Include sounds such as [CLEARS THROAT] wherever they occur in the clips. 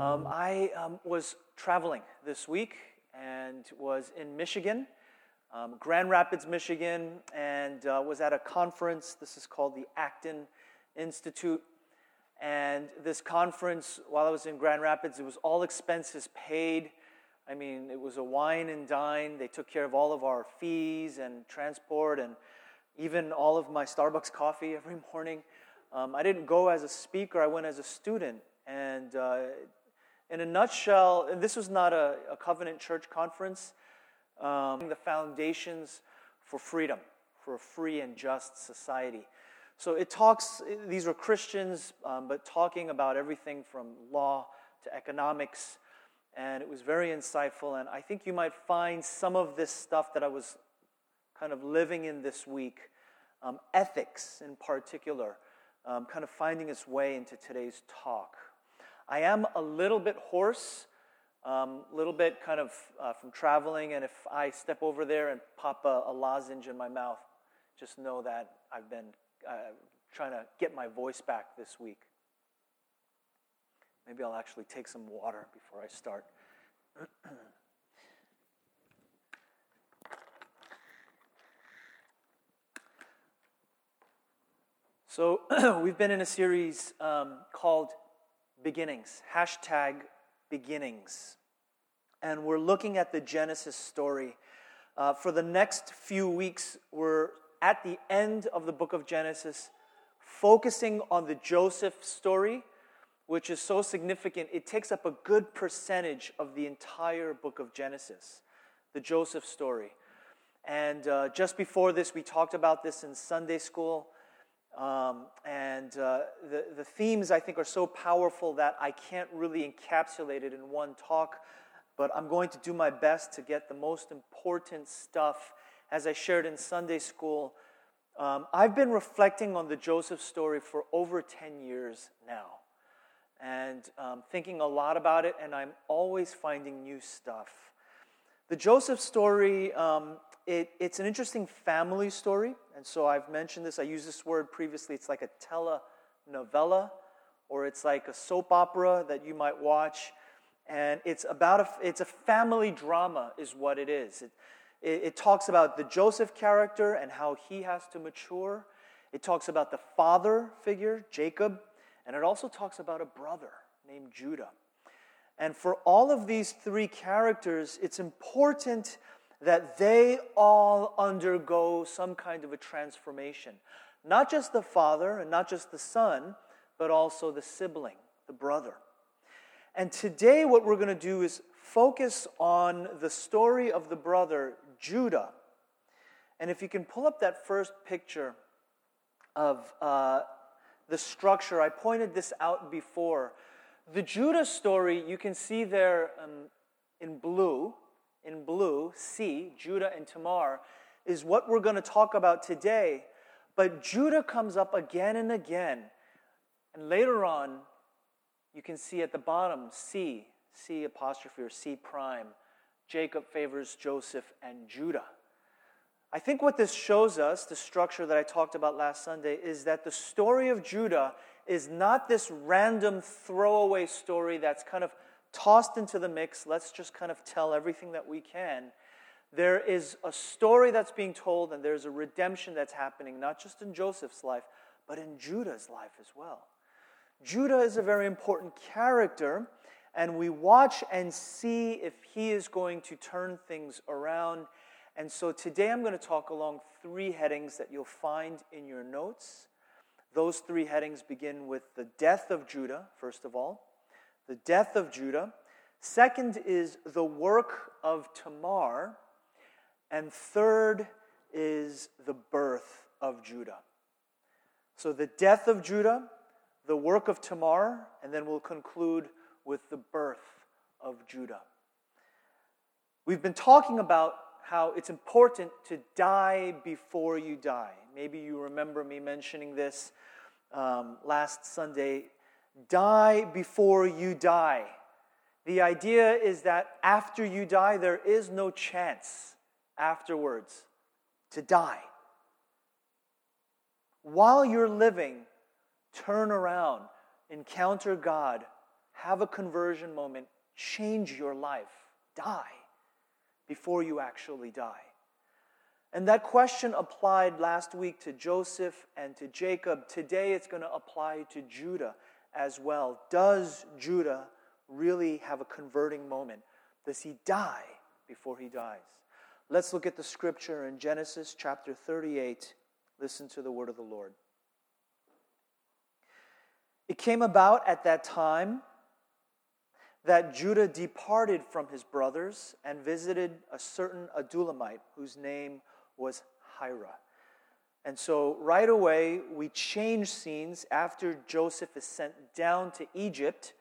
Um, I um, was traveling this week and was in Michigan, um, Grand Rapids, Michigan, and uh, was at a conference. This is called the Acton Institute. And this conference, while I was in Grand Rapids, it was all expenses paid. I mean, it was a wine and dine. They took care of all of our fees and transport and even all of my Starbucks coffee [LAUGHS] every morning. Um, I didn't go as a speaker, I went as a student. And uh, in a nutshell, and this was not a, a covenant church conference, um, the foundations for freedom, for a free and just society. So it talks, these were Christians, um, but talking about everything from law to economics. And it was very insightful. And I think you might find some of this stuff that I was kind of living in this week, um, ethics in particular, um, kind of finding its way into today's talk. I am a little bit hoarse, a um, little bit kind of uh, from traveling, and if I step over there and pop a, a, lozenge in my mouth, just know that I've been uh, trying to get my voice back this week. Maybe I'll actually take some water before I start. [CLEARS THROAT] so, [CLEARS THROAT] we've been in a series um, called beginnings, hashtag beginnings. And we're looking at the Genesis story. Uh, for the next few weeks, we're at the end of the book of Genesis, focusing on the Joseph story, which is so significant. It takes up a good percentage of the entire book of Genesis, the Joseph story. And uh, just before this, we talked about this in Sunday school. Um, and uh, the, the themes, I think, are so powerful that I can't really encapsulate it in one talk, but I'm going to do my best to get the most important stuff. As I shared in Sunday school, um, I've been reflecting on the Joseph story for over 10 years now and um, thinking a lot about it, and I'm always finding new stuff. The Joseph story um, it, it's an interesting family story. And so I've mentioned this, I used this word previously. It's like a telenovela, or it's like a soap opera that you might watch. And it's about a, it's a family drama, is what it is. It, it, it talks about the Joseph character and how he has to mature. It talks about the father figure, Jacob, and it also talks about a brother named Judah. And for all of these three characters, it's important that they all undergo some kind of a transformation. Not just the father and not just the son, but also the sibling, the brother. And today, what we're going to do is focus on the story of the brother, Judah. And if you can pull up that first picture of uh, the structure, I pointed this out before. The Judah story, you can see there um, in blue, in blue, C, Judah and Tamar, is what we're going to talk about today. But Judah comes up again and again. And later on, you can see at the bottom C, C apostrophe or C prime. Jacob favors Joseph and Judah. I think what this shows us, the structure that I talked about last Sunday, is that the story of Judah is not this random throwaway story that's kind of tossed into the mix. Let's just kind of tell everything that we can. There is a story that's being told, and there's a redemption that's happening, not just in Joseph's life, but in Judah's life as well. Judah is a very important character, and we watch and see if he is going to turn things around. And so today I'm going to talk along three headings that you'll find in your notes. Those three headings begin with the death of Judah, first of all the death of Judah. Second is the work of Tamar. And third is the birth of Judah. So the death of Judah, the work of Tamar, and then we'll conclude with the birth of Judah. We've been talking about how it's important to die before you die. Maybe you remember me mentioning this um, last Sunday die before you die. The idea is that after you die, there is no chance afterwards to die. While you're living, turn around, encounter God, have a conversion moment, change your life, die before you actually die. And that question applied last week to Joseph and to Jacob. Today it's going to apply to Judah as well. Does Judah really have a converting moment? Does he die before he dies? Let's look at the scripture in Genesis chapter 38. Listen to the word of the Lord. It came about at that time that Judah departed from his brothers and visited a certain Adullamite whose name was Hira. And so right away, we change scenes after Joseph is sent down to Egypt.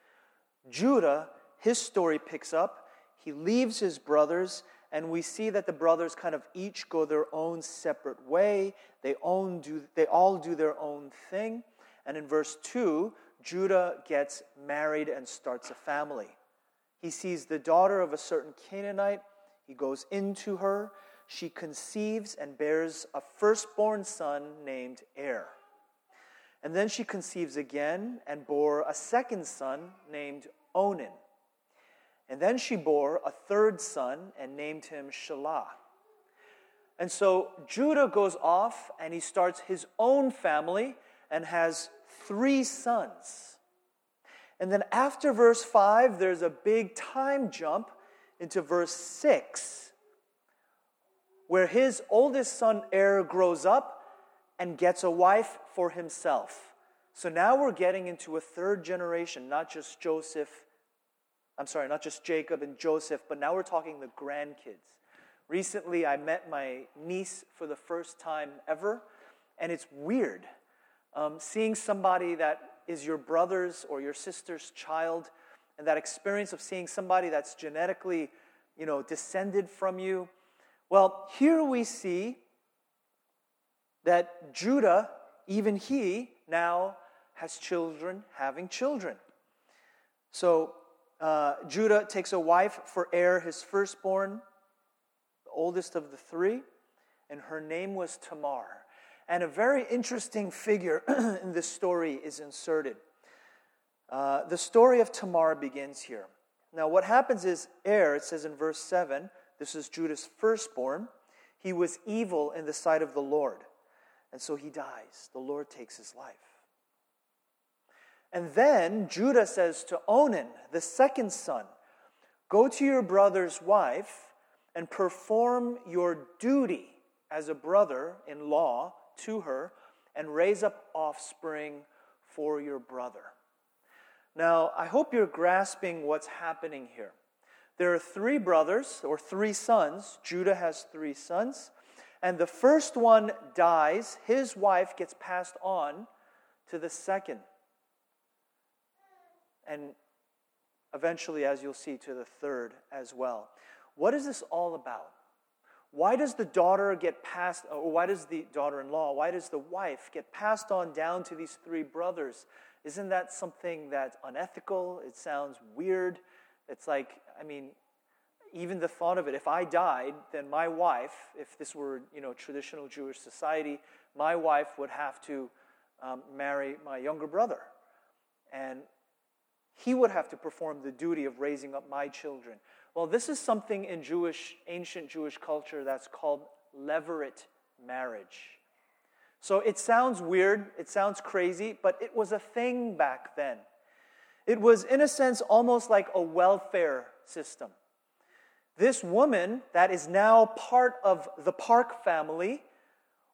Judah, his story picks up. He leaves his brothers, and we see that the brothers kind of each go their own separate way. They, own do, they all do their own thing. And in verse 2, Judah gets married and starts a family. He sees the daughter of a certain Canaanite. He goes into her she conceives and bears a firstborn son named Er. And then she conceives again and bore a second son named Onan. And then she bore a third son and named him Shelah. And so Judah goes off and he starts his own family and has three sons. And then after verse 5, there's a big time jump into verse 6 where his oldest son Er grows up and gets a wife for himself. So now we're getting into a third generation, not just Joseph, I'm sorry, not just Jacob and Joseph, but now we're talking the grandkids. Recently, I met my niece for the first time ever, and it's weird um, seeing somebody that is your brother's or your sister's child, and that experience of seeing somebody that's genetically, you know, descended from you well, here we see that Judah, even he, now has children having children. So uh, Judah takes a wife for Er, his firstborn, the oldest of the three, and her name was Tamar. And a very interesting figure [CLEARS THROAT] in this story is inserted. Uh, the story of Tamar begins here. Now, what happens is Er, it says in verse 7, this is Judah's firstborn. He was evil in the sight of the Lord. And so he dies. The Lord takes his life. And then Judah says to Onan, the second son, Go to your brother's wife and perform your duty as a brother in law to her and raise up offspring for your brother. Now, I hope you're grasping what's happening here. There are three brothers or three sons. Judah has three sons. And the first one dies. His wife gets passed on to the second. And eventually, as you'll see, to the third as well. What is this all about? Why does the daughter get passed, or why does the daughter in law, why does the wife get passed on down to these three brothers? Isn't that something that's unethical? It sounds weird. It's like, I mean, even the thought of it, if I died, then my wife, if this were, you know, traditional Jewish society, my wife would have to um, marry my younger brother. And he would have to perform the duty of raising up my children. Well, this is something in Jewish, ancient Jewish culture that's called levirate marriage. So it sounds weird, it sounds crazy, but it was a thing back then. It was, in a sense, almost like a welfare system. This woman that is now part of the Park family,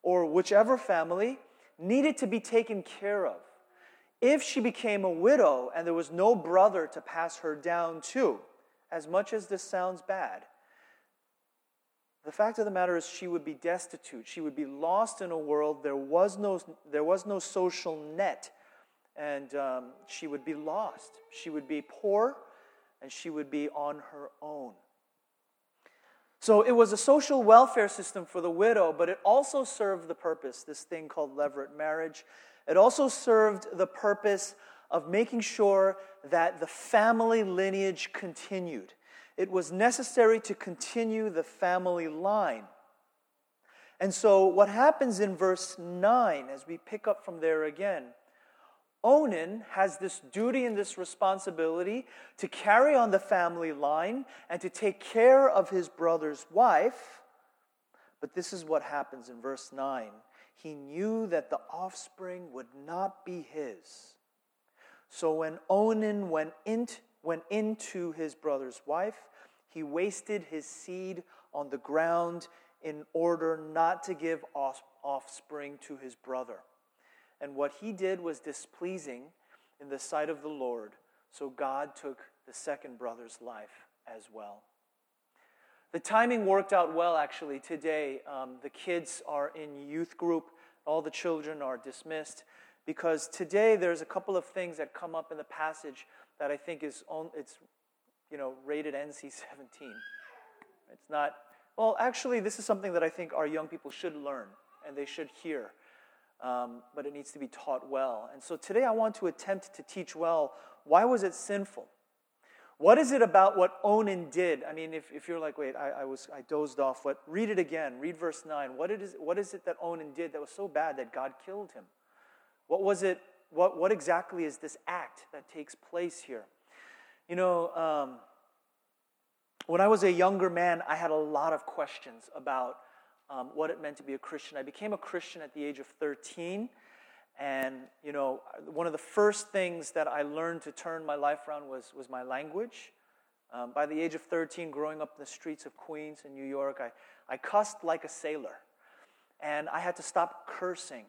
or whichever family, needed to be taken care of. If she became a widow and there was no brother to pass her down to, as much as this sounds bad, the fact of the matter is she would be destitute. She would be lost in a world. There was no, there was no social net and um, she would be lost. She would be poor, and she would be on her own. So it was a social welfare system for the widow, but it also served the purpose, this thing called levirate marriage. It also served the purpose of making sure that the family lineage continued. It was necessary to continue the family line. And so, what happens in verse 9, as we pick up from there again, Onan has this duty and this responsibility to carry on the family line and to take care of his brother's wife. But this is what happens in verse 9. He knew that the offspring would not be his. So when Onan went, in, went into his brother's wife, he wasted his seed on the ground in order not to give offspring to his brother. And what he did was displeasing in the sight of the Lord. So God took the second brother's life as well. The timing worked out well, actually. Today, um, the kids are in youth group, all the children are dismissed. Because today there's a couple of things that come up in the passage that I think is on, it's you know rated NC-17. It's not well. Actually, this is something that I think our young people should learn and they should hear um, but it needs to be taught well. And so today I want to attempt to teach well why was it sinful? What is it about what Onan did? I mean, if, if you're like, wait, I, I, was I dozed off. What? Read it again. Read verse nine. What is what is it that Onan did that was so bad that God killed him? What was it? What what exactly is this act that takes place here? You know, um, when I was a younger man, I had a lot of questions about um, what it meant to be a Christian. I became a Christian at the age of 13. And, you know, one of the first things that I learned to turn my life around was, was my language. Um, by the age of 13, growing up in the streets of Queens in New York, I, I cussed like a sailor. And I had to stop cursing.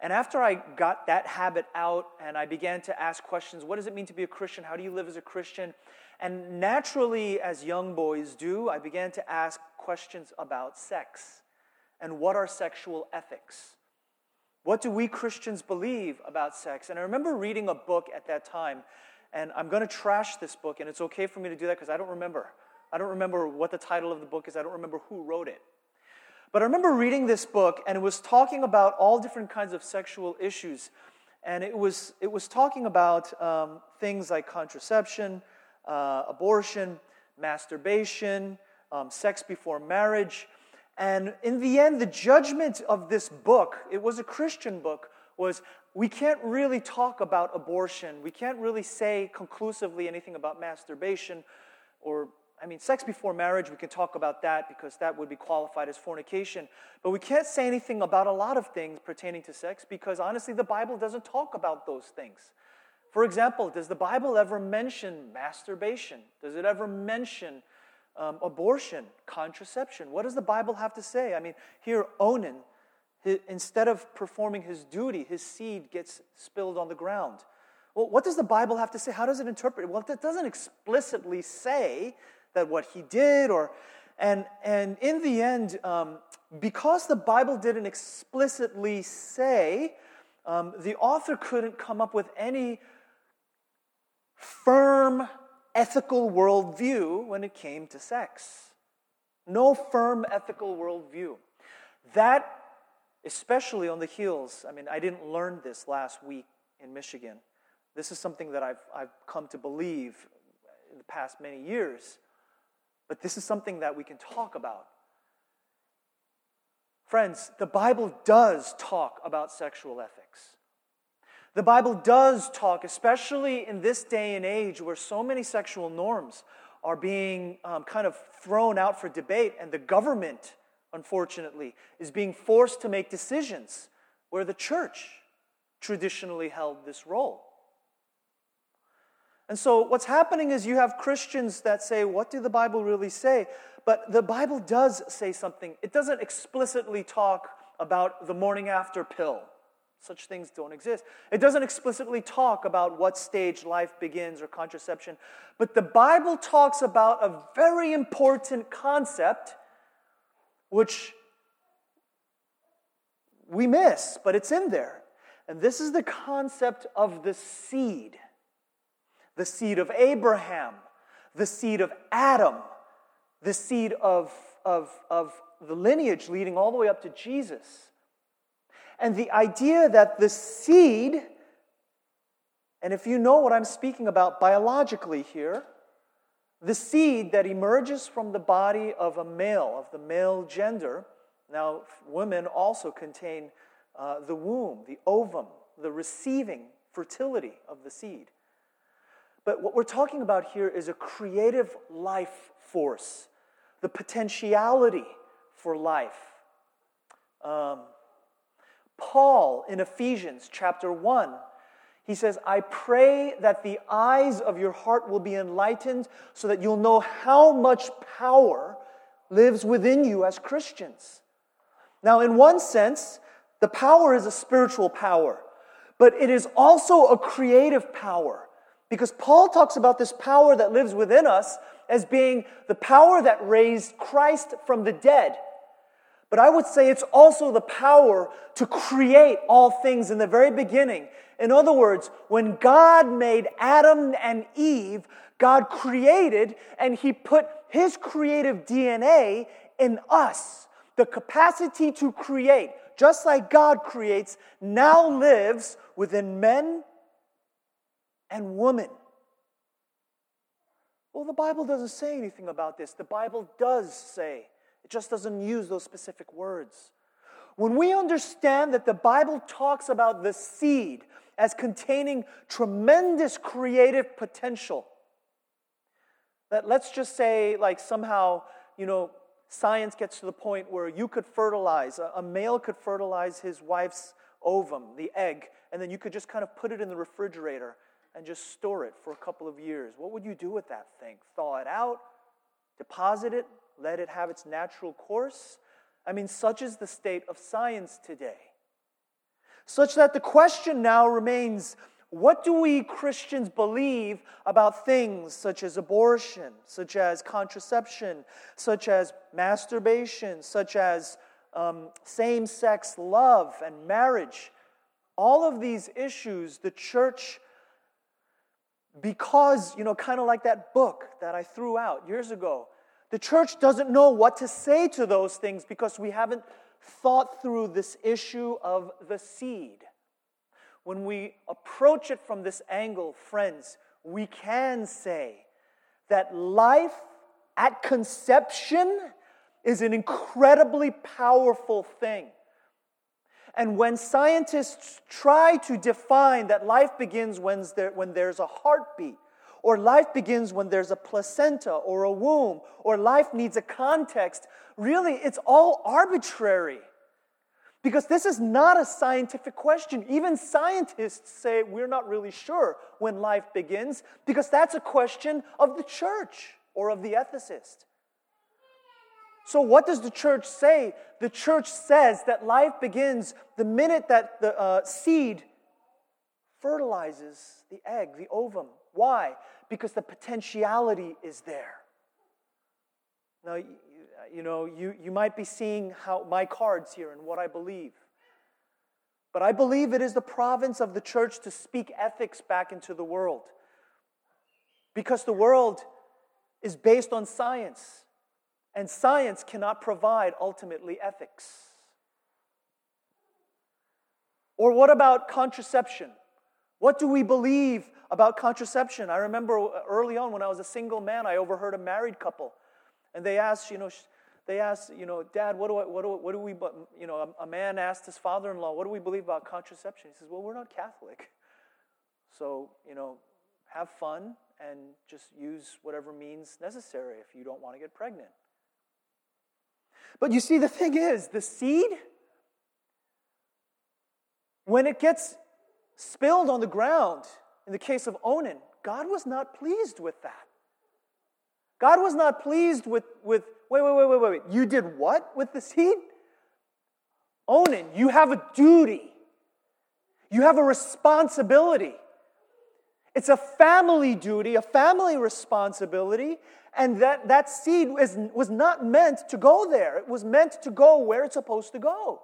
And after I got that habit out and I began to ask questions what does it mean to be a Christian? How do you live as a Christian? And naturally, as young boys do, I began to ask questions about sex and what are sexual ethics? What do we Christians believe about sex? And I remember reading a book at that time, and I'm going to trash this book, and it's okay for me to do that because I don't remember. I don't remember what the title of the book is, I don't remember who wrote it. But I remember reading this book, and it was talking about all different kinds of sexual issues. And it was, it was talking about um, things like contraception, uh, abortion, masturbation, um, sex before marriage. And in the end, the judgment of this book, it was a Christian book, was we can't really talk about abortion. We can't really say conclusively anything about masturbation or, I mean, sex before marriage, we can talk about that because that would be qualified as fornication. But we can't say anything about a lot of things pertaining to sex because honestly, the Bible doesn't talk about those things. For example, does the Bible ever mention masturbation? Does it ever mention um, abortion, contraception? What does the Bible have to say? I mean, here, Onan, his, instead of performing his duty, his seed gets spilled on the ground. Well, what does the Bible have to say? How does it interpret it? Well, it doesn't explicitly say that what he did or and and in the end um, because the bible didn't explicitly say um, the author couldn't come up with any firm ethical worldview when it came to sex. No firm ethical worldview. That, especially on the heels, I mean, I didn't learn this last week in Michigan. This is something that I've, I've come to believe in the past many years. But this is something that we can talk about. Friends, the Bible does talk about sexual ethics. The Bible does talk, especially in this day and age where so many sexual norms are being um, kind of thrown out for debate, and the government, unfortunately, is being forced to make decisions where the church traditionally held this role. And so, what's happening is you have Christians that say, What did the Bible really say? But the Bible does say something. It doesn't explicitly talk about the morning after pill. Such things don't exist. It doesn't explicitly talk about what stage life begins or contraception, but the Bible talks about a very important concept which we miss, but it's in there. And this is the concept of the seed the seed of Abraham, the seed of Adam, the seed of, of, of the lineage leading all the way up to Jesus. And the idea that the seed, and if you know what I'm speaking about biologically here, the seed that emerges from the body of a male, of the male gender, now women also contain uh, the womb, the ovum, the receiving fertility of the seed. But what we're talking about here is a creative life force, the potentiality for life. Um, Paul in Ephesians chapter 1, he says, I pray that the eyes of your heart will be enlightened so that you'll know how much power lives within you as Christians. Now, in one sense, the power is a spiritual power, but it is also a creative power. Because Paul talks about this power that lives within us as being the power that raised Christ from the dead. But I would say it's also the power to create all things in the very beginning. In other words, when God made Adam and Eve, God created and He put His creative DNA in us. The capacity to create, just like God creates, now lives within men and women. Well, the Bible doesn't say anything about this. The Bible does say, it just doesn't use those specific words. When we understand that the Bible talks about the seed as containing tremendous creative potential, that let's just say, like somehow, you know, science gets to the point where you could fertilize, a, male could fertilize his wife's ovum, the egg, and then you could just kind of put it in the refrigerator and just store it for a couple of years. What would you do with that thing? Thaw it out? Deposit it? Let it have its natural course? I mean, such is the state of science today. Such that the question now remains what do we Christians believe about things such as abortion, such as contraception, such as masturbation, such as um, same sex love and marriage? All of these issues, the church, because, you know, kind of like that book that I threw out years ago, the church doesn't know what to say to those things because we haven't thought through this issue of the seed. When we approach it from this angle, friends, we can say that life at conception is an incredibly powerful thing. And when scientists try to define that life begins when, there's a heartbeat, or life begins when there's a placenta or a womb, or life needs a context, really it's all arbitrary. Because this is not a scientific question. Even scientists say we're not really sure when life begins, because that's a question of the church or of the ethicist. So, what does the church say? The church says that life begins the minute that the uh, seed fertilizes the egg, the ovum. Why? Because the potentiality is there. Now, you know, you, you might be seeing how my cards here and what I believe. But I believe it is the province of the church to speak ethics back into the world. Because the world is based on science, and science cannot provide ultimately ethics. Or what about contraception? What do we believe about contraception? I remember early on when I was a single man, I overheard a married couple, and they asked, you know, they asked, you know, Dad, what do, I, what do, what do we, you know, a, a man asked his father in law, what do we believe about contraception? He says, well, we're not Catholic. [LAUGHS] So, you know, have fun and just use whatever means necessary if you don't want to get pregnant. But you see, the thing is, the seed, when it gets spilled on the ground, in the case of Onan, God was not pleased with that. God was not pleased with, with wait, wait, wait, wait, wait. You did what with the seed? Onan, you have a duty. You have a responsibility. It's a family duty, a family responsibility, and that, that seed is, was not meant to go there. It was meant to go where it's supposed to go.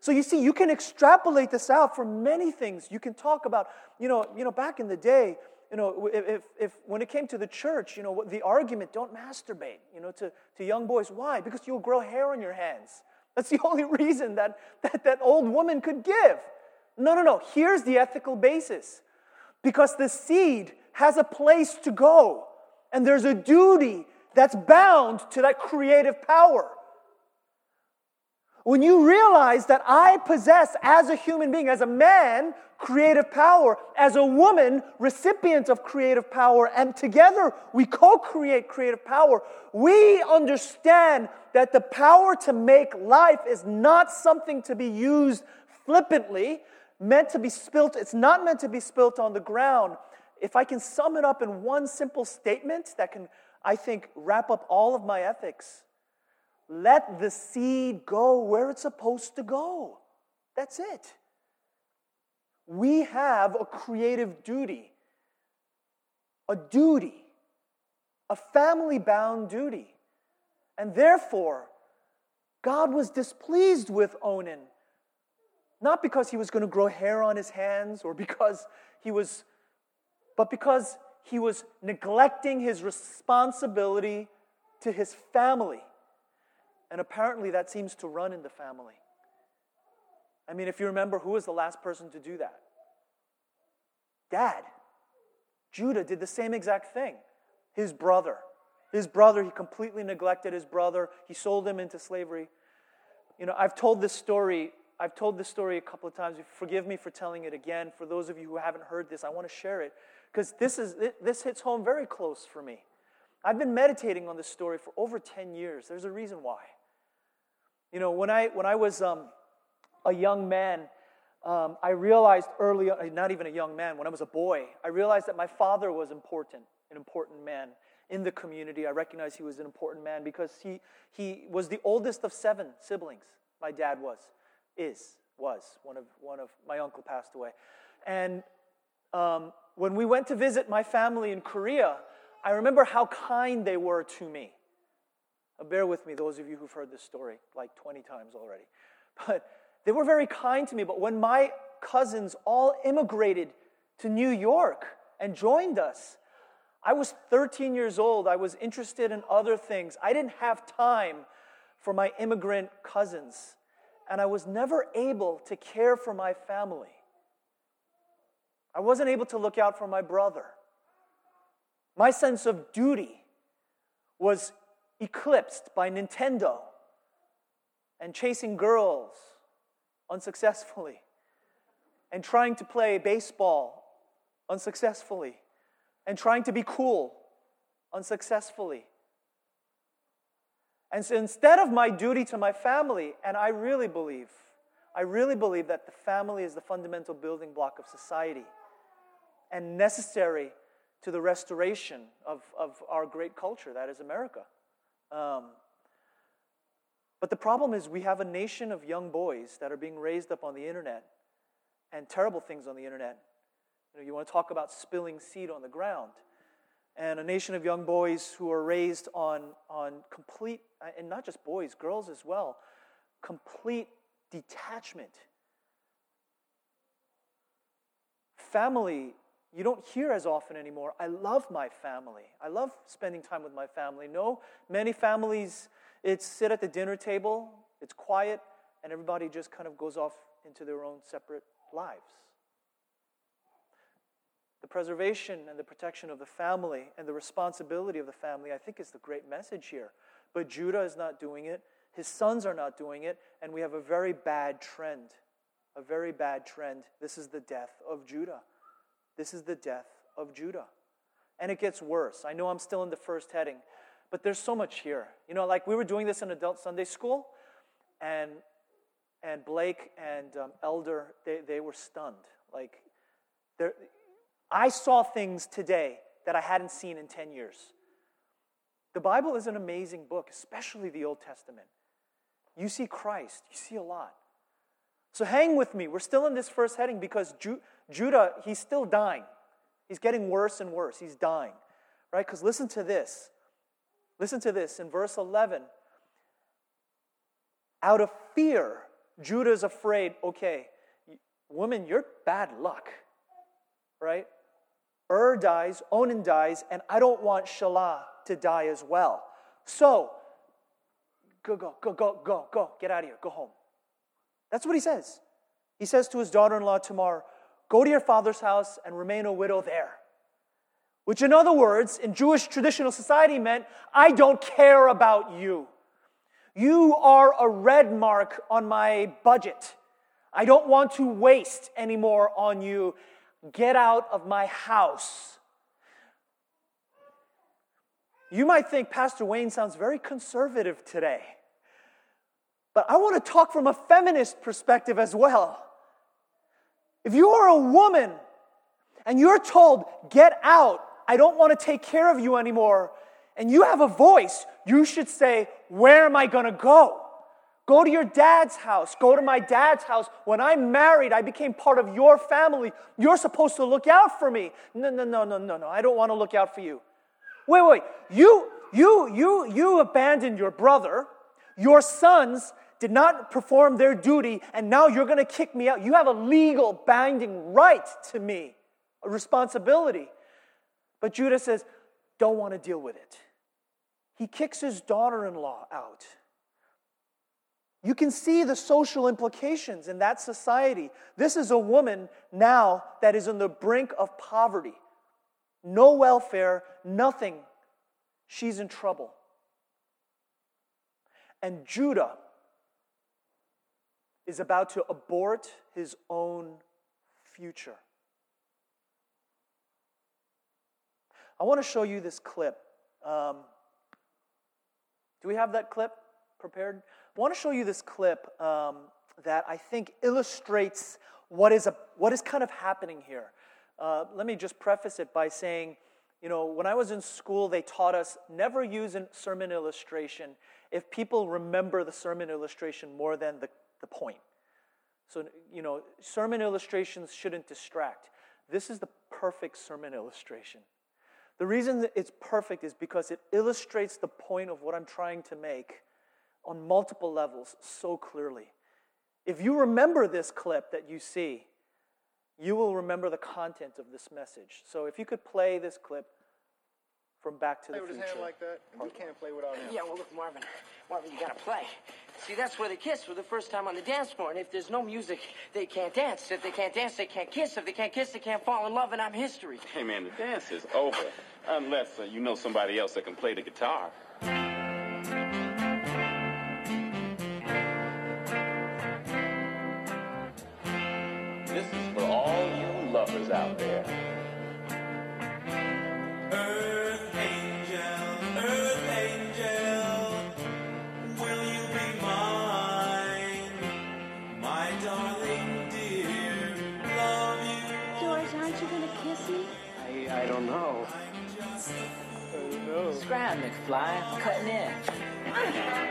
So you see, you can extrapolate this out for many things. You can talk about, you know, you know, back in the day, you know, if, if when it came to the church, you know, the argument, don't masturbate, you know, to, to young boys. Why? Because you'll grow hair on your hands. That's the [LAUGHS] only reason that, that that old woman could give. No, no, no. Here's the ethical basis. Because the seed has a place to go, and there's a duty that's bound to that creative power. When you realize that I possess, as a human being, as a man, creative power, as a woman, recipient of creative power, and together we co create creative power, we understand that the power to make life is not something to be used flippantly, meant to be spilt, it's not meant to be spilt on the ground. If I can sum it up in one simple statement that can, I think, wrap up all of my ethics, let the seed go where it's supposed to go. That's it. We have a creative duty, a duty, a family bound duty. And therefore, God was displeased with Onan. Not because he was going to grow hair on his hands or because he was, but because he was neglecting his responsibility to his family. And apparently that seems to run in the family. I mean, if you remember, who was the last person to do that? Dad. Judah did the same exact thing. His brother. His brother, he completely neglected his brother. He sold him into slavery. You know, I've told this story. I've told this story a couple of times. Forgive me for telling it again. For those of you who haven't heard this, I want to share it because this is this hits home very close for me. I've been meditating on this story for over 10 years. There's a reason why. You know, when I, when I was um, a young man, um, I realized early, not even a young man, when I was a boy, I realized that my father was important, an important man in the community. I recognized he was an important man because he, he was the oldest of seven siblings. My dad was, is, was. One of, one of my uncle passed away. And um, when we went to visit my family in Korea, I remember how kind they were to me. Uh, bear with me, those of you who've heard this story like 20 times already. [LAUGHS] But they were very kind to me. But when my cousins all immigrated to New York and joined us, I was 13 years old. I was interested in other things. I didn't have time for my immigrant cousins. And I was never able to care for my family. I wasn't able to look out for my brother. My sense of duty was eclipsed by Nintendo and chasing girls unsuccessfully and trying to play baseball unsuccessfully and trying to be cool unsuccessfully. And so instead of my duty to my family, and I really believe, I really believe that the family is the fundamental building block of society and necessary to the restoration of, of our great culture, that is America. Um, but the problem is, we have a nation of young boys that are being raised up on the internet and terrible things on the internet. You, know, you want to talk about spilling seed on the ground. And a nation of young boys who are raised on, on complete, and not just boys, girls as well, complete detachment. Family you don't hear as often anymore. I love my family. I love spending time with my family. No, many families, it's sit at the dinner table, it's quiet, and everybody just kind of goes off into their own separate lives. The preservation and the protection of the family and the responsibility of the family, I think, is the great message here. But Judah is not doing it, his sons are not doing it, and we have a very bad trend. A very bad trend. This is the death of Judah. This is the death of Judah. And it gets worse. I know I'm still in the first heading, but there's so much here. You know, like we were doing this in adult Sunday school, and and Blake and um, Elder, they, they were stunned. Like, I saw things today that I hadn't seen in 10 years. The Bible is an amazing book, especially the Old Testament. You see Christ, you see a lot. So hang with me. We're still in this first heading because Ju- Judah, he's still dying. He's getting worse and worse. He's dying, right? Because listen to this. Listen to this in verse 11. Out of fear, Judah is afraid, okay, woman, you're bad luck, right? Ur dies, Onan dies, and I don't want Shelah to die as well. So, go, go, go, go, go, go, get out of here, go home. That's what he says. He says to his daughter in law Tamar, Go to your father's house and remain a widow there. Which, in other words, in Jewish traditional society meant, I don't care about you. You are a red mark on my budget. I don't want to waste anymore on you. Get out of my house. You might think Pastor Wayne sounds very conservative today, but I want to talk from a feminist perspective as well. If you are a woman and you're told, get out, I don't want to take care of you anymore, and you have a voice, you should say, Where am I going to go? Go to your dad's house. Go to my dad's house. When I'm married, I became part of your family. You're supposed to look out for me. No, no, no, no, no, no. I don't want to look out for you. Wait, wait. You, you, you, you abandoned your brother. Your sons did not perform their duty, and now you're going to kick me out. You have a legal binding right to me, a responsibility. But Judah says, don't want to deal with it. He kicks his daughter in law out. You can see the social implications in that society. This is a woman now that is on the brink of poverty. No welfare, nothing. She's in trouble. And Judah is about to abort his own future. I want to show you this clip. Um, do we have that clip prepared? I want to show you this clip um, that I think illustrates what is, a, what is kind of happening here. Uh, let me just preface it by saying, you know, when I was in school, they taught us never use a sermon illustration if people remember the sermon illustration more than the, the point. So, you know, sermon illustrations shouldn't distract. This is the perfect sermon illustration. The reason that it's perfect is because it illustrates the point of what I'm trying to make on multiple levels so clearly. If you remember this clip that you see, you will remember the content of this message. So if you could play this clip from Back to the Future. Play with his hand like that, and he can't play without him. Yeah, well, look, Marvin. Marvin, you gotta play. See, that's where they kiss for the first time on the dance floor. And if there's no music, they can't dance. If they can't dance, they can't kiss. If they can't kiss, they can't fall in love, and I'm history. Hey, man, the dance is over. Unless uh, you know somebody else that can play the guitar. This is for all you lovers out there. McFly. Cutting in.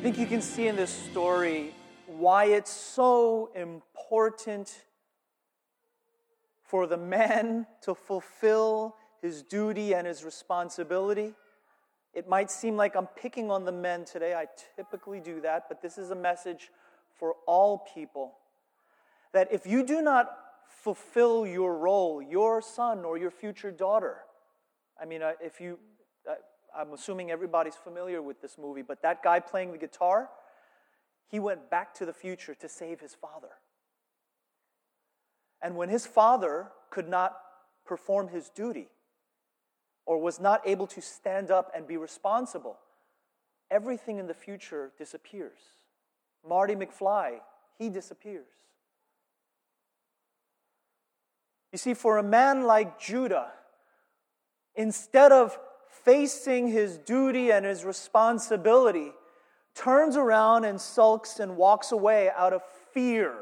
Think you can see in this story why it's so important for the man to fulfill his duty and his responsibility. It might seem like I'm picking on the men today. I typically do that, but this is a message for all people that if you do not fulfill your role, your son or your future daughter, I mean, uh, if you, I'm assuming everybody's familiar with this movie, but that guy playing the guitar, he went back to the future to save his father. And when his father could not perform his duty or was not able to stand up and be responsible, everything in the future disappears. Marty McFly, he disappears. You see, for a man like Judah, instead of facing his duty and his responsibility, turns around and sulks and walks away out of fear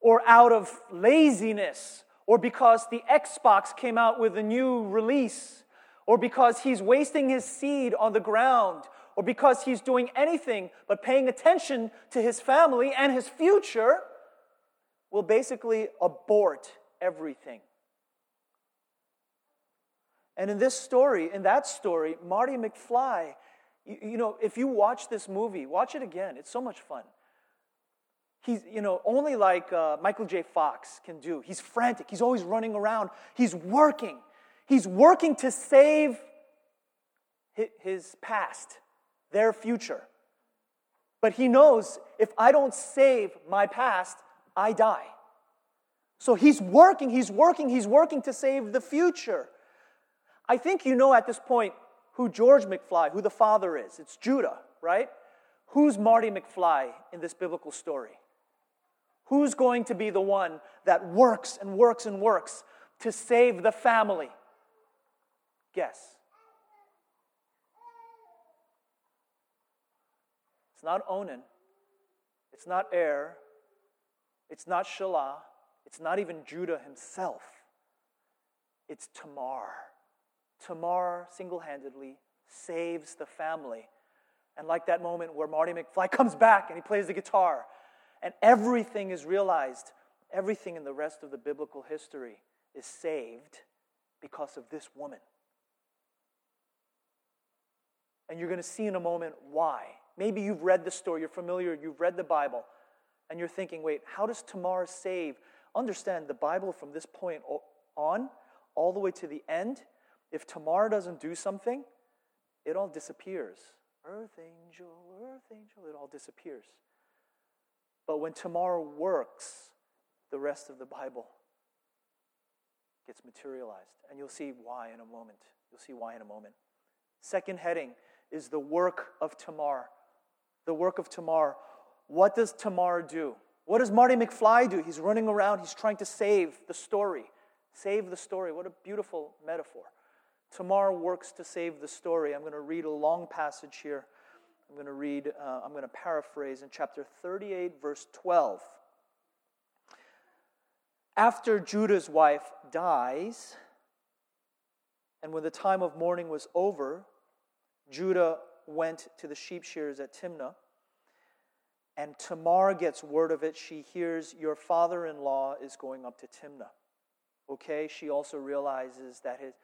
or out of laziness or because the Xbox came out with a new release or because he's wasting his seed on the ground or because he's doing anything but paying attention to his family and his future will basically abort everything. And in this story, in that story, Marty McFly, you, you, know, if you watch this movie, watch it again. It's so much fun. He's, you know, only like uh, Michael J. Fox can do. He's frantic. He's always running around. He's working. He's working to save his past, their future. But he knows if I don't save my past, I die. So he's working, he's working, he's working to save the future. I think you know at this point who George McFly, who the father is. It's Judah, right? Who's Marty McFly in this biblical story? Who's going to be the one that works and works and works to save the family? Guess. It's not Onan. It's not Er. It's not Shelah. It's not even Judah himself. It's Tamar. Tamar single handedly saves the family. And like that moment where Marty McFly [LAUGHS] comes back and he plays the guitar, and everything is realized, everything in the rest of the biblical history is saved because of this woman. And you're going to see in a moment why. Maybe you've read the story, you're familiar, you've read the Bible, and you're thinking, wait, how does Tamar save? Understand the Bible from this point on, all the way to the end, if Tamar doesn't do something, it all disappears. Earth angel, earth angel, it all disappears. But when Tamar works, the rest of the Bible gets materialized. And you'll see why in a moment. You'll see why in a moment. Second heading is the work of Tamar. The work of Tamar. What does Tamar do? What does Marty McFly do? He's running around, he's trying to save the story. Save the story. What a beautiful metaphor. Tamar works to save the story. I'm going to read a long passage here. I'm going to read, uh, I'm going to paraphrase in chapter 38, verse 12. After Judah's wife dies, and when the time of mourning was over, Judah went to the sheep shearers at Timnah. And Tamar gets word of it. She hears, Your father in law is going up to Timnah. Okay? She also realizes that his,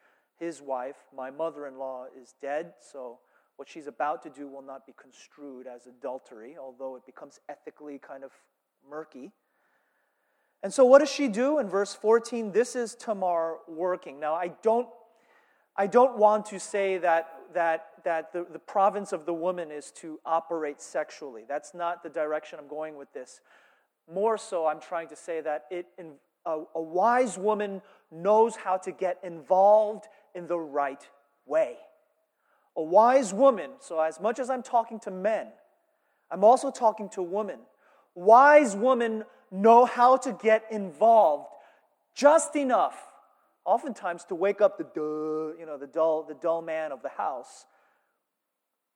his wife, my mother in law, is dead. So what she's about to do will not be construed as adultery, although it becomes ethically kind of murky. And so, what does she do in verse 14? This is Tamar working. Now, I don't, I don't want to say that, that, that the, the province of the woman is to operate sexually. That's not the direction I'm going with this. More so, I'm trying to say that it, a, a wise woman knows how to get involved in the right way. A wise woman, so as much as I'm talking to men, I'm also talking to women. Wise women know how to get involved just enough, oftentimes to wake up the you know, the dull, the dull man of the house.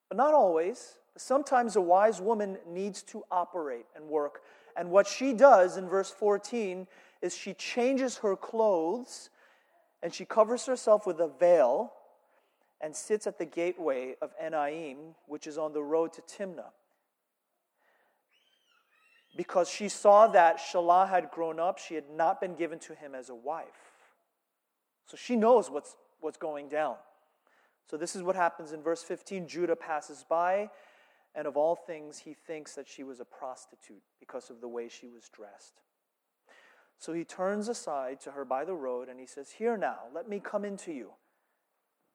But not always. Sometimes a wise woman needs to operate and work. And what she does in verse 14 is she changes her clothes and she covers herself with a veil and sits at the gateway of Enaim, which is on the road to Timnah. Because she saw that Shelah had grown up, she had not been given to him as a wife. So she knows what's, what's going down. So this is what happens in verse 15 Judah passes by, and of all things, he thinks that she was a prostitute because of the way she was dressed. So he turns aside to her by the road and he says, Here now, let me come into you.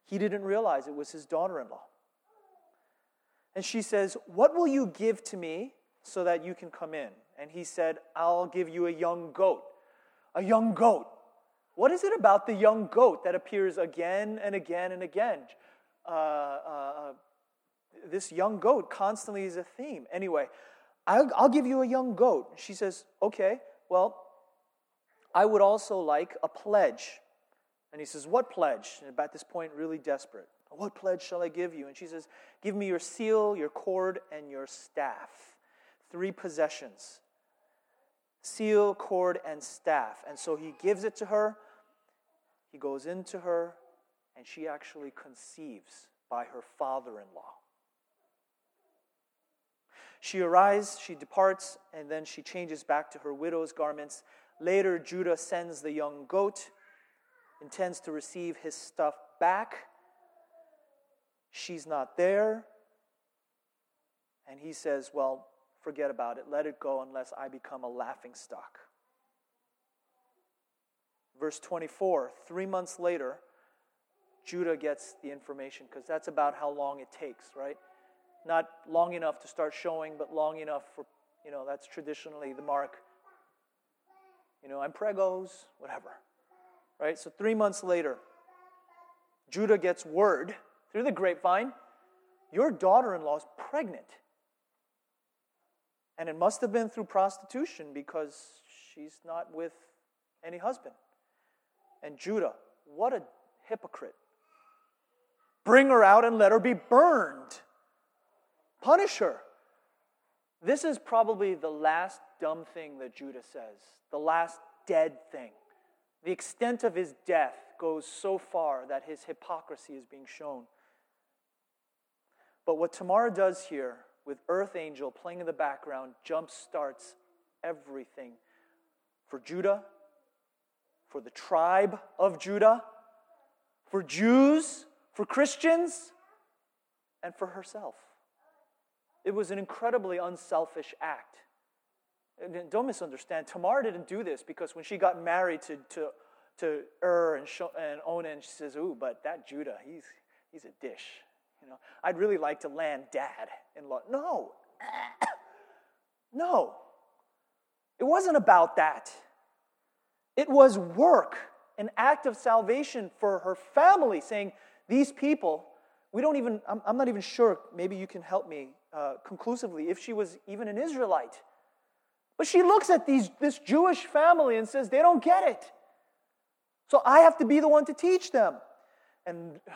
He didn't realize it was his daughter in law. And she says, What will you give to me so that you can come in? And he said, I'll give you a young goat. A young goat. What is it about the young goat that appears again and again and again? Uh, uh, this young goat constantly is a theme. Anyway, I'll, I'll give you a young goat. She says, Okay, well, I would also like a pledge. And he says, What pledge? And at this point, really desperate. What pledge shall I give you? And she says, Give me your seal, your cord, and your staff. Three possessions seal, cord, and staff. And so he gives it to her. He goes into her, and she actually conceives by her father in law. She arises, she departs, and then she changes back to her widow's garments. Later, Judah sends the young goat, intends to receive his stuff back. She's not there. And he says, Well, forget about it. Let it go unless I become a laughing stock. Verse 24, three months later, Judah gets the information because that's about how long it takes, right? Not long enough to start showing, but long enough for, you know, that's traditionally the mark. You know, I'm pregos, whatever. Right? So three months later, Judah gets word through the grapevine your daughter in law is pregnant. And it must have been through prostitution because she's not with any husband. And Judah, what a hypocrite. Bring her out and let her be burned. Punish her. This is probably the last dumb thing that Judah says, the last dead thing. The extent of his death goes so far that his hypocrisy is being shown. But what Tamar does here with Earth Angel playing in the background jump starts everything for Judah, for the tribe of Judah, for Jews, for Christians, and for herself. It was an incredibly unselfish act. And don't misunderstand. Tamar didn't do this because when she got married to, to, to Ur and, Sh- and Onan, she says, Ooh, but that Judah, he's, he's a dish. You know, I'd really like to land dad in law. No. [COUGHS] no. It wasn't about that. It was work, an act of salvation for her family, saying, These people, we don't even, I'm, I'm not even sure, maybe you can help me uh, conclusively, if she was even an Israelite. But she looks at these, this Jewish family and says, They don't get it. So I have to be the one to teach them. And [SIGHS]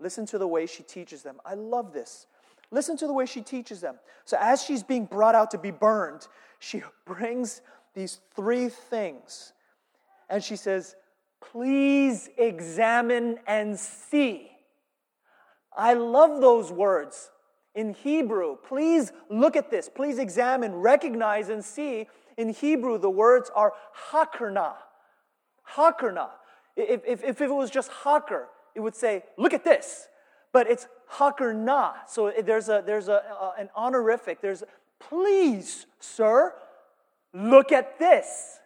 Listen to the way she teaches them. I love this. Listen to the way she teaches them. So, as she's being brought out to be burned, she [LAUGHS] brings these three things. And she says, Please examine and see. I love those words in Hebrew. Please look at this. Please examine, recognize, and see. In Hebrew, the words are hakarna. Hakarna. If, if, if it was just hakar, it would say, look at this. But it's hakar na. So there's, a, there's a, an honorific. There's, please, sir, look at this.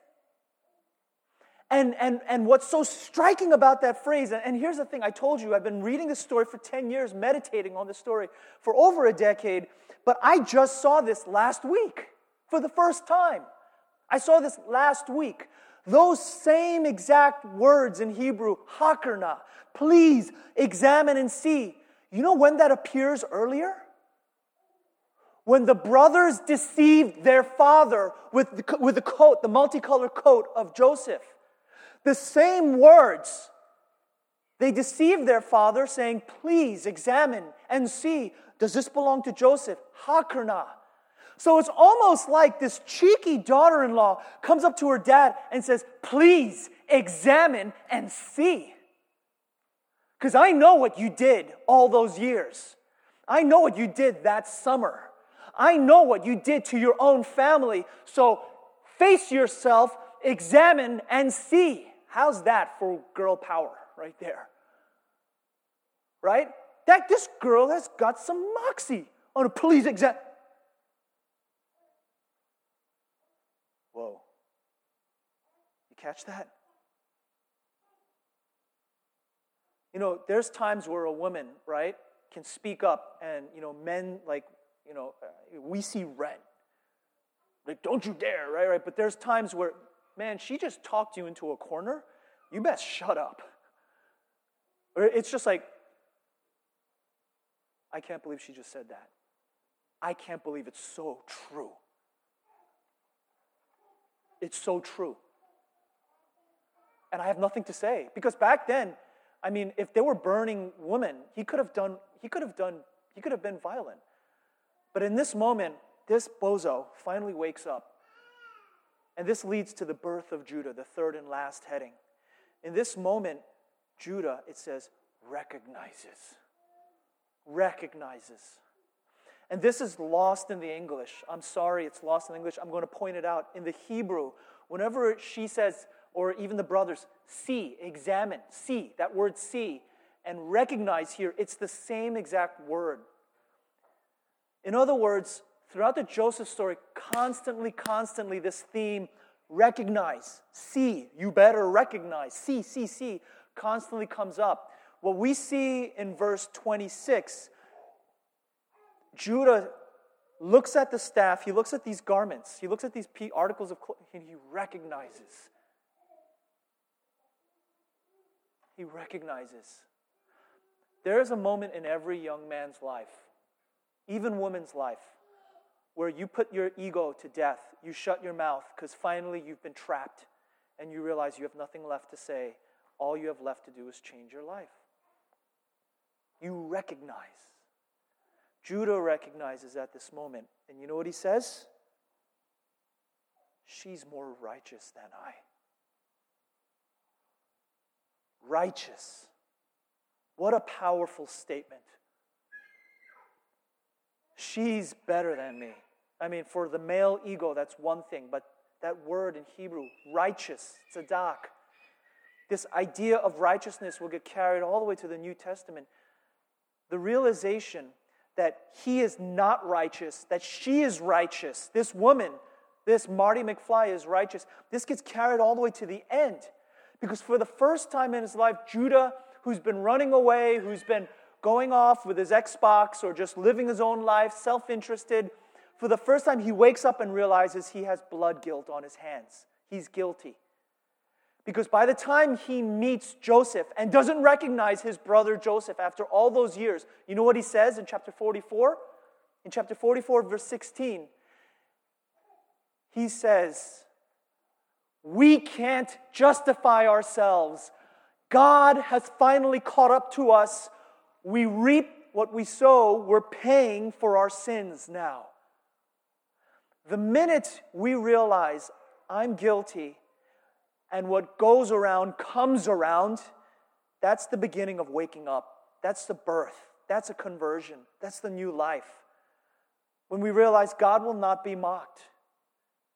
And, and, and what's so striking about that phrase, and here's the thing I told you, I've been reading this story for 10 years, meditating on this story for over a decade, but I just saw this last week for the first time. I saw this last week. Those same exact words in Hebrew, hakarna, please examine and see. You know when that appears earlier? When the brothers deceived their father with the, with the coat, the multicolored coat of Joseph. The same words. They deceived their father, saying, Please examine and see. Does this belong to Joseph? Hakarna. So it's almost like this cheeky daughter in law comes up to her dad and says, Please examine and see. Because I know what you did all those years. I know what you did that summer. I know what you did to your own family. So face yourself, examine, and see. How's that for girl power right there? Right? That this girl has got some moxie. On a police exam. Whoa. You catch that? You know, there's times where a woman, right, can speak up and, you know, men, like, you know, we see red. Like, don't you dare, right? Right. But there's times where, man, she just talked you into a corner. You best shut up. Or it's just like, I can't believe she just said that. I can't believe it's so true. It's so true. And I have nothing to say because back then, I mean, if they were burning women, he could have done, he could have done, he could have been violent. But in this moment, this bozo finally wakes up. And this leads to the birth of Judah, the third and last heading. In this moment, Judah, it says, recognizes. Recognizes. And this is lost in the English. I'm sorry, it's lost in English. I'm going to point it out. In the Hebrew, whenever she says, or even the brothers, see, examine, see, that word see, and recognize here, it's the same exact word. In other words, throughout the Joseph story, constantly, constantly, this theme recognize, see, you better recognize, see, see, see, constantly comes up. What we see in verse 26, Judah looks at the staff, he looks at these garments, he looks at these articles of clothing, and he recognizes. He recognizes. There is a moment in every young man's life, even woman's life, where you put your ego to death. You shut your mouth because finally you've been trapped and you realize you have nothing left to say. All you have left to do is change your life. You recognize. Judah recognizes at this moment. And you know what he says? She's more righteous than I. Righteous. What a powerful statement. She's better than me. I mean, for the male ego, that's one thing, but that word in Hebrew, righteous, tzedak, this idea of righteousness will get carried all the way to the New Testament. The realization that he is not righteous, that she is righteous, this woman, this Marty McFly is righteous, this gets carried all the way to the end. Because for the first time in his life, Judah, who's been running away, who's been going off with his Xbox or just living his own life, self interested, for the first time he wakes up and realizes he has blood guilt on his hands. He's guilty. Because by the time he meets Joseph and doesn't recognize his brother Joseph after all those years, you know what he says in chapter 44? In chapter 44, verse 16, he says, We can't justify ourselves. God has finally caught up to us. We reap what we sow. We're paying for our sins now. The minute we realize I'm guilty and what goes around comes around, that's the beginning of waking up. That's the birth. That's a conversion. That's the new life. When we realize God will not be mocked.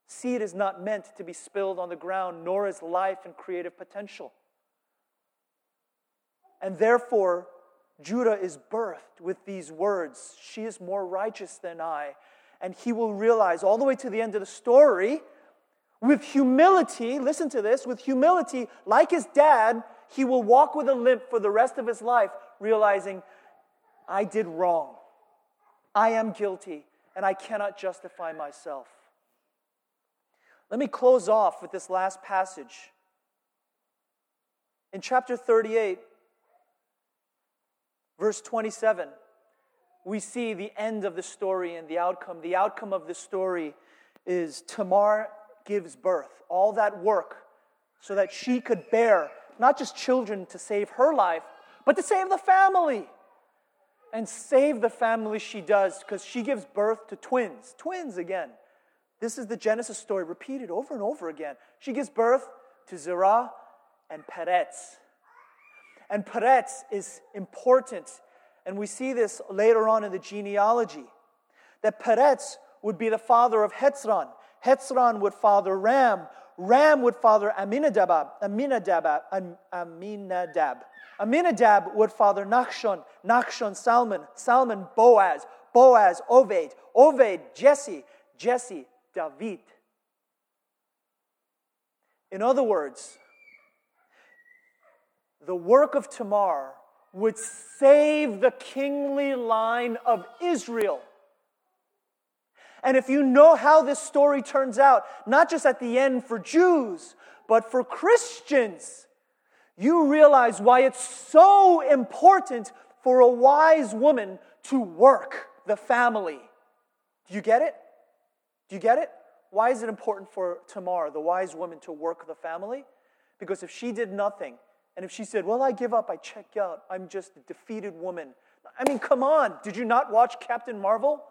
Seed is not meant to be spilled on the ground, nor is life and creative potential. And therefore, Judah is birthed with these words She is more righteous than I. And he will realize all the way to the end of the story, with humility, listen to this, with humility, like his dad, he will walk with a limp for the rest of his life, realizing, I did wrong. I am guilty, and I cannot justify myself. Let me close off with this last passage. In chapter 38, verse 27, we see the end of the story and the outcome. The outcome of the story is Tamar gives birth, all that work so that she could bear not just children to save her life, but to save the family. And save the family she does because she gives birth to twins. Twins again. This is the Genesis story repeated over and over again. She gives birth to Zerah and Peretz. And Peretz is important and we see this later on in the genealogy, that Peretz would be the father of Hetzron. Hetzron would father Ram. Ram would father Aminadab. Aminadab. Aminadab. Aminadab would father Nachshon. Nachshon Salmon. Salmon Boaz. Boaz Oved. Oved Jesse. Jesse David. In other words, the work of Tamar would save the kingly line of Israel. And if you know how this story turns out, not just at the end for Jews, but for Christians, you realize why it's so important for a wise woman to work the family. Do you get it? Do you get it? Why is it important for Tamar, the wise woman, to work the family? Because if she did nothing, and if she said, Well, I give up, I check out, I'm just a defeated woman. I mean, come on, did you not watch Captain Marvel?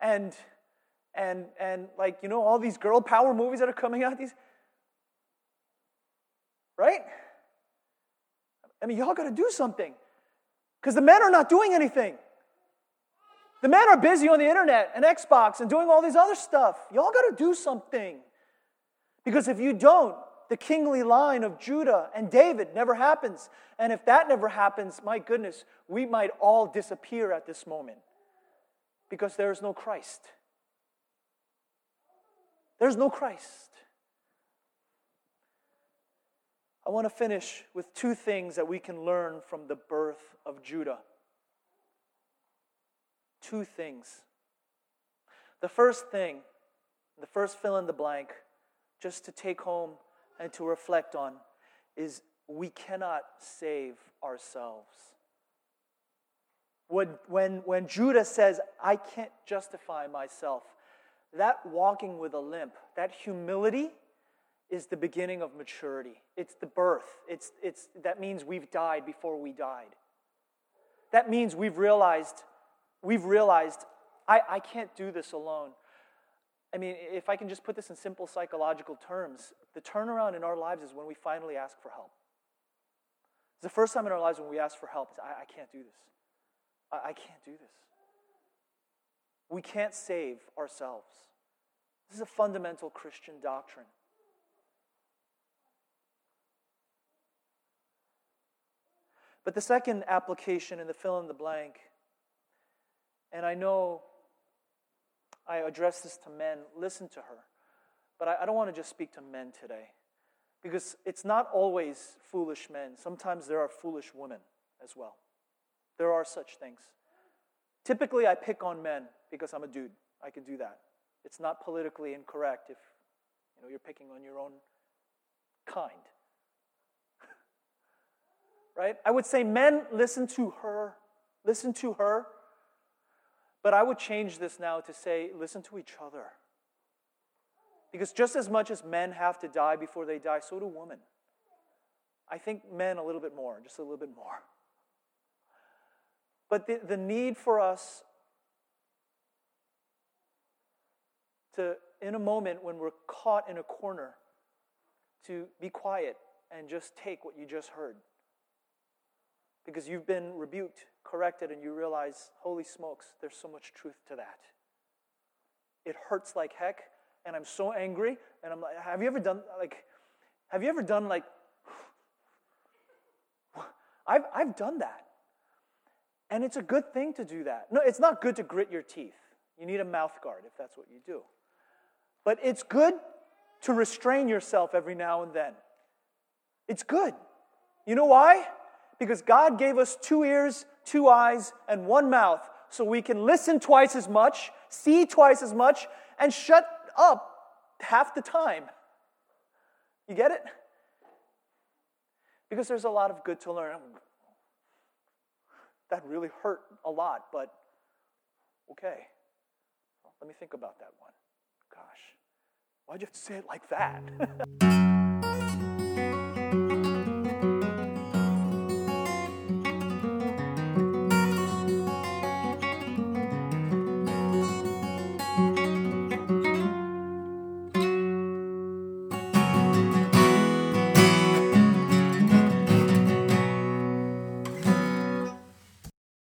And and and like, you know, all these girl power movies that are coming out, these right? I mean, y'all gotta do something. Because the men are not doing anything. The men are busy on the internet and Xbox and doing all these other stuff. Y'all got to do something. Because if you don't, the kingly line of Judah and David never happens. And if that never happens, my goodness, we might all disappear at this moment because there is no Christ. There's no Christ. I want to finish with two things that we can learn from the birth of Judah two things. The first thing, the first fill in the blank, just to take home and to reflect on, is we cannot save ourselves. When, when, when Judah says, I can't justify myself, that walking with a limp, that humility, is the beginning of maturity. It's the birth. It's, it's, that means we've died before we died. That means we've realized we've realized I, I can't do this alone. I mean, if I can just put this in simple psychological terms, the turnaround in our lives is when we finally ask for help. It's the first time in our lives when we ask for help. I, I can't do this. I, I can't do this. We can't save ourselves. This is a fundamental Christian doctrine. But the second application in the fill in the blank and I know I address this to men, listen to her. But I, I don't want to just speak to men today because it's not always foolish men. Sometimes there are foolish women as well. There are such things. Typically, I pick on men because I'm a dude. I can do that. It's not politically incorrect if you know you're picking on your own kind. [LAUGHS] right? I would say men listen to her. Listen to her but I would change this now to say, listen to each other. Because just as much as men have to die before they die, so do women. I think men a little bit more, just a little bit more. But the, the need for us to, in a moment when we're caught in a corner, to be quiet and just take what you just heard. Because you've been rebuked corrected and you realize, holy smokes, there's so much truth to that. It hurts like heck, and I'm so angry, and I'm like, have you ever done like, have you ever done like, [SIGHS] I've, I've done that. And it's a good thing to do that. No, it's not good to grit your teeth. You need a mouth guard if that's what you do. But it's good to restrain yourself every now and then. It's good. You know why? Because God gave us two ears, two eyes, and one mouth so we can listen twice as much, see twice as much, and shut up half the time. You get it? Because there's a lot of good to learn. That really hurt a lot, but okay. Let me think about that one. Gosh, why'd you have to say it like that? [LAUGHS]